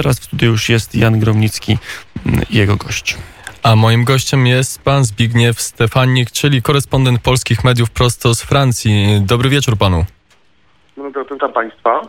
Teraz w studiu już jest Jan Gromnicki mm, jego gość. A moim gościem jest pan Zbigniew Stefanik, czyli korespondent polskich mediów prosto z Francji. Dobry wieczór panu. No, witam państwa.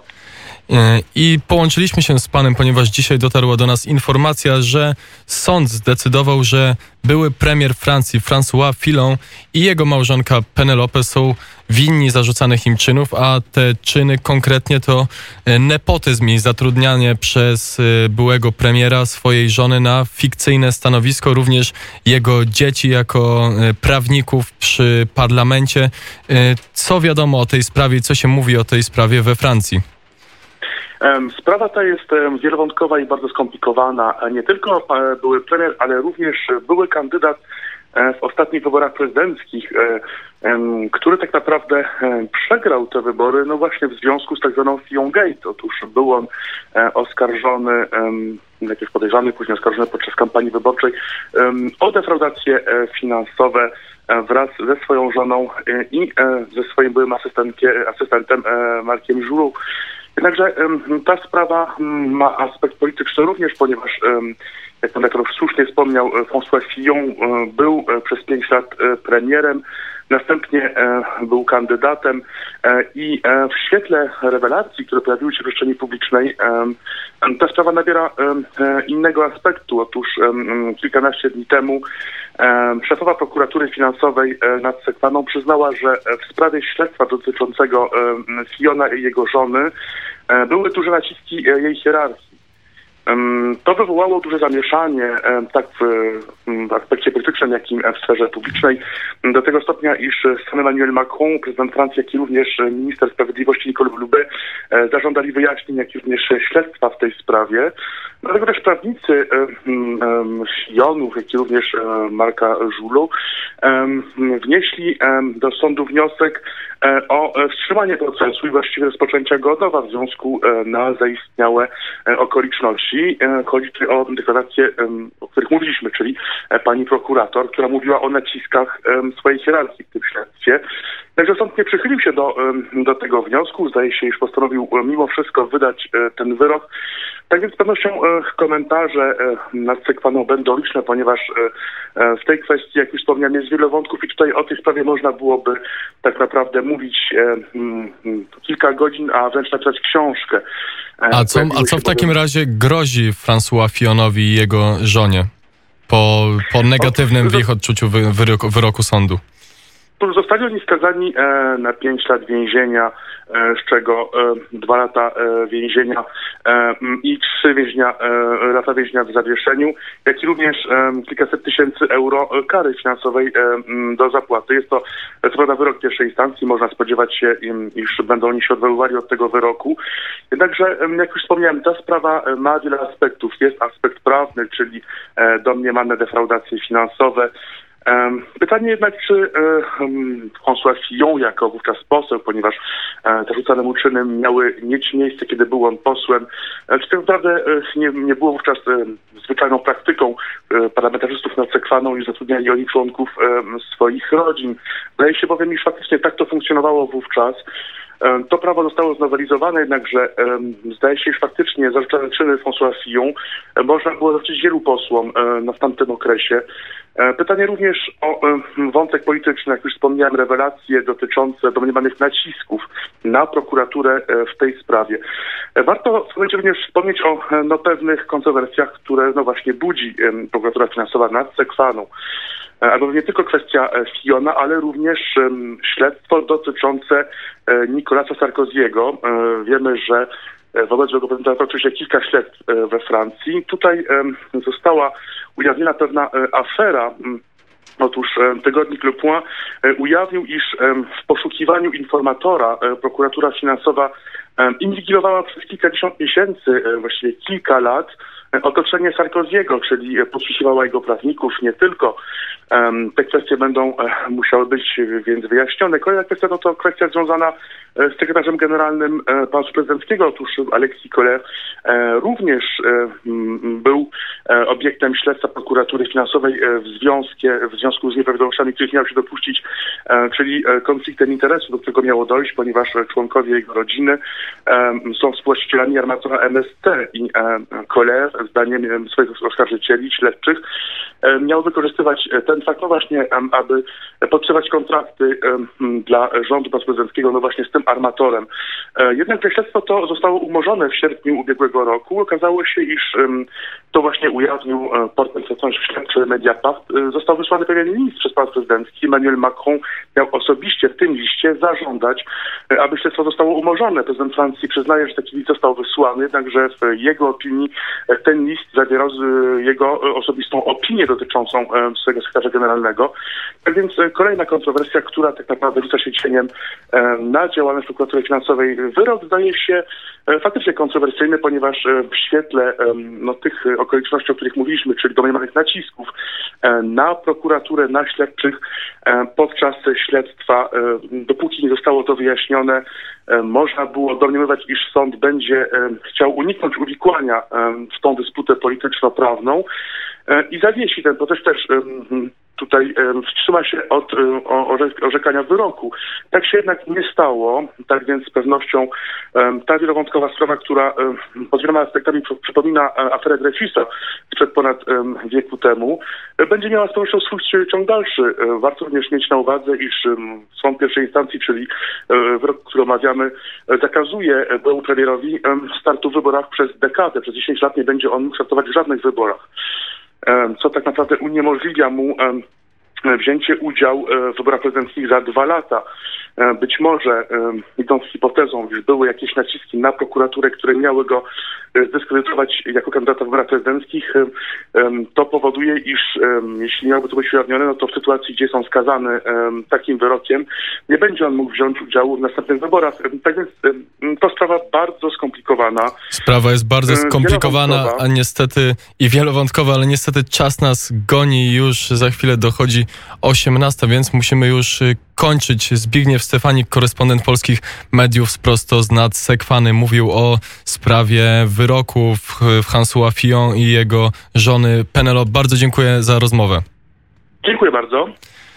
E, I połączyliśmy się z panem, ponieważ dzisiaj dotarła do nas informacja, że sąd zdecydował, że były premier Francji François Fillon i jego małżonka Penelope są winni zarzucanych im czynów, a te czyny konkretnie to e, nepotyzm i zatrudnianie przez e, byłego premiera swojej żony na fikcyjne stanowisko, również jego dzieci jako prawników przy parlamencie. Co wiadomo o tej sprawie, co się mówi o tej sprawie we Francji? Sprawa ta jest wielowątkowa i bardzo skomplikowana. Nie tylko e, były premier, ale również były kandydat e, w ostatnich wyborach prezydenckich, e, który tak naprawdę przegrał te wybory, no właśnie w związku z tak zwaną Fion. Otóż był on oskarżony, najpierw podejrzany, później oskarżony podczas kampanii wyborczej o defraudacje finansowe wraz ze swoją żoną i ze swoim byłym asystentem Markiem Żulą. Jednakże ta sprawa ma aspekt polityczny również, ponieważ jak pan rektor słusznie wspomniał, e, François Fillon e, był e, przez pięć lat premierem, następnie był kandydatem i w świetle rewelacji, które pojawiły się w przestrzeni publicznej, ta sprawa nabiera innego aspektu. Otóż kilkanaście dni temu szefowa prokuratury finansowej nad Sekwaną przyznała, że w sprawie śledztwa dotyczącego Fiona i jego żony były duże naciski jej hierarchii. To wywołało duże zamieszanie tak w, aspekcie politycznym, jak i w sferze publicznej. Do tego stopnia, iż sam Emmanuel Macron, prezydent Francji, jak i również minister sprawiedliwości Nicole Blube zażądali wyjaśnień, jak i również śledztwa w tej sprawie. Dlatego też prawnicy Jonów, jak i również Marka Żulu wnieśli do sądu wniosek e, o wstrzymanie procesu i właściwie rozpoczęcia go od nowa w związku e, na zaistniałe e, okoliczności. Chodzi tu o deklaracje, o których mówiliśmy, czyli pani prokurator, która mówiła o naciskach swojej hierarchii w tym śledztwie. Także sąd nie przychylił się do, do tego wniosku. Zdaje się, iż postanowił mimo wszystko wydać ten wyrok. Tak więc z pewnością e, komentarze e, nad Sekwaną będą liczne, ponieważ e, w tej kwestii, jak już wspomniałem, jest wiele wątków i tutaj o tej sprawie można byłoby tak naprawdę mówić mm, kilka godzin, a wręcz napisać książkę. A co, a co w takim razie grozi François Fionowi i jego żonie po, po negatywnym w ich odczuciu wyroku, wyroku sądu? Zostali oni skazani na 5 lat więzienia E, z czego e, dwa lata e, więzienia i trzy więźnia, lata więzienia w zawieszeniu, jak i również kilkaset tysięcy euro kary finansowej do zapłaty. Jest to co prawda wyrok pierwszej instancji, można spodziewać się, iż będą oni się odwoływali od tego wyroku. Jednakże, jak już wspomniałem, ta sprawa ma wiele aspektów. Jest aspekt prawny, czyli domniemane defraudacje finansowe, Pytanie jednak, czy e, François Fillon jako wówczas poseł, ponieważ e, te rzucane mu czyny miały mieć miejsce, kiedy był on posłem, e, czy tak naprawdę nie, nie było wówczas zwyczajną praktyką parlamentarzystów nad Sekwaną i zatrudniali oni członków swoich rodzin. Wydaje się bowiem, iż faktycznie tak to funkcjonowało wówczas. To prawo zostało znowelizowane, jednakże zdaje się, że faktycznie zarzucane czyny François Fillon można było zarzucić wielu posłom w tamtym okresie. E, pytanie również o wątek polityczny, jak już wspomniałem, rewelacje dotyczące domniemanych nacisków na prokuraturę e, w tej sprawie. E, warto również wspomnieć o no, pewnych kontrowersjach, które no właśnie budzi prokuratura finansowa nad Sekwaną. Albo nie tylko kwestia Fiona, ale również śledztwo dotyczące Nicolasa Sarkoziego. Wiemy, że wobec jego prezydenta toczy się kilka śledztw we Francji. Tutaj została ujawniona pewna e, afera. Otóż e, tygodnik Le Point e, ujawnił, iż w poszukiwaniu informatora prokuratura finansowa inwigilowała przez kilkadziesiąt miesięcy, właściwie kilka lat, otoczenie Sarkoziego, czyli podsłuchiwała jego prawników, nie tylko. Te kwestie będą musiały być więc wyjaśnione. Kolejna kwestia no to kwestia związana z sekretarzem generalnym Pałacu Prezydenckiego. Otóż Alexis Kohler również był obiektem śledztwa prokuratury finansowej w, w związku z nieprawidłowościami, których miał się dopuścić, czyli konfliktem interesu, do którego miało dojść, ponieważ członkowie jego rodziny są współwłaścicielami armatora MST i Koler, zdaniem swoich oskarżycieli, śledczych, miał wykorzystywać ten fakt, no właśnie, aby podtrzymać kontrakty dla rządu prezydenckiego, no właśnie z tym armatorem. E, jednak śledztwo to zostało umorzone w sierpniu ubiegłego roku. Okazało się, iż to właśnie ujawnił e, portal śledczy Mediapart. E, został wysłany pewien list przez pan prezydencki. Emmanuel Macron miał osobiście w tym liście zażądać, aby śledztwo zostało umorzone. Prezydent Francji przyznaje, że taki list został wysłany, jednakże w jego opinii ten list zawierał jego osobistą opinię dotyczącą swojego sekretarza generalnego. Tak więc kolejna kontrowersja, która tak naprawdę rzuca się cieniem na działalność prokuratury finansowej. Wyrok zdaje się e, faktycznie kontrowersyjny, ponieważ e, w świetle no, tych okoliczności, o których mówiliśmy, czyli domniemanych nacisków e, na prokuraturę, na śledczych podczas śledztwa, dopóki nie zostało to wyjaśnione, można było domniemywać, iż sąd będzie chciał uniknąć uwikłania w tą dysputę polityczno-prawną. I zawiesi ten proces też tutaj wstrzyma się od orzekania wyroku. Tak się jednak nie stało, tak więc z pewnością ta wielowątkowa sprawa, która pod wieloma aspektami przypomina e, aferę Dreyfusa sprzed ponad wieku temu, e, będzie miała z pewnością swój ciąg dalszy. E, warto również mieć na uwadze, iż sąd pierwszej instancji, czyli wyrok, który omawiamy, zakazuje byłemu premierowi startu w wyborach przez dekadę. Przez 10 lat nie będzie on mógł startować w żadnych wyborach co tak naprawdę uniemożliwia mu wzięcie udziału w wyborach prezydenckich za dwa lata. E, być może, e, idąc hipotezą, iż były jakieś naciski na prokuraturę, które miały go e, zdyskredytować jako kandydata w wyborach prezydenckich, to powoduje, iż jeśli miałby to być ujawnione, no to w sytuacji, gdzie są skazany takim wyrokiem, nie będzie on mógł wziąć udziału w następnych wyborach. Tak więc to sprawa bardzo skomplikowana. Sprawa jest bardzo skomplikowana, a niestety i wielowątkowa, ale niestety czas nas goni już za chwilę dochodzi 18, więc musimy już y, kończyć. Zbigniew Stefanik, korespondent polskich mediów prosto z nad Sekwany, mówił o sprawie wyroku w, Hansua Fillon i jego żony Penelope. Bardzo dziękuję za rozmowę. Dziękuję bardzo.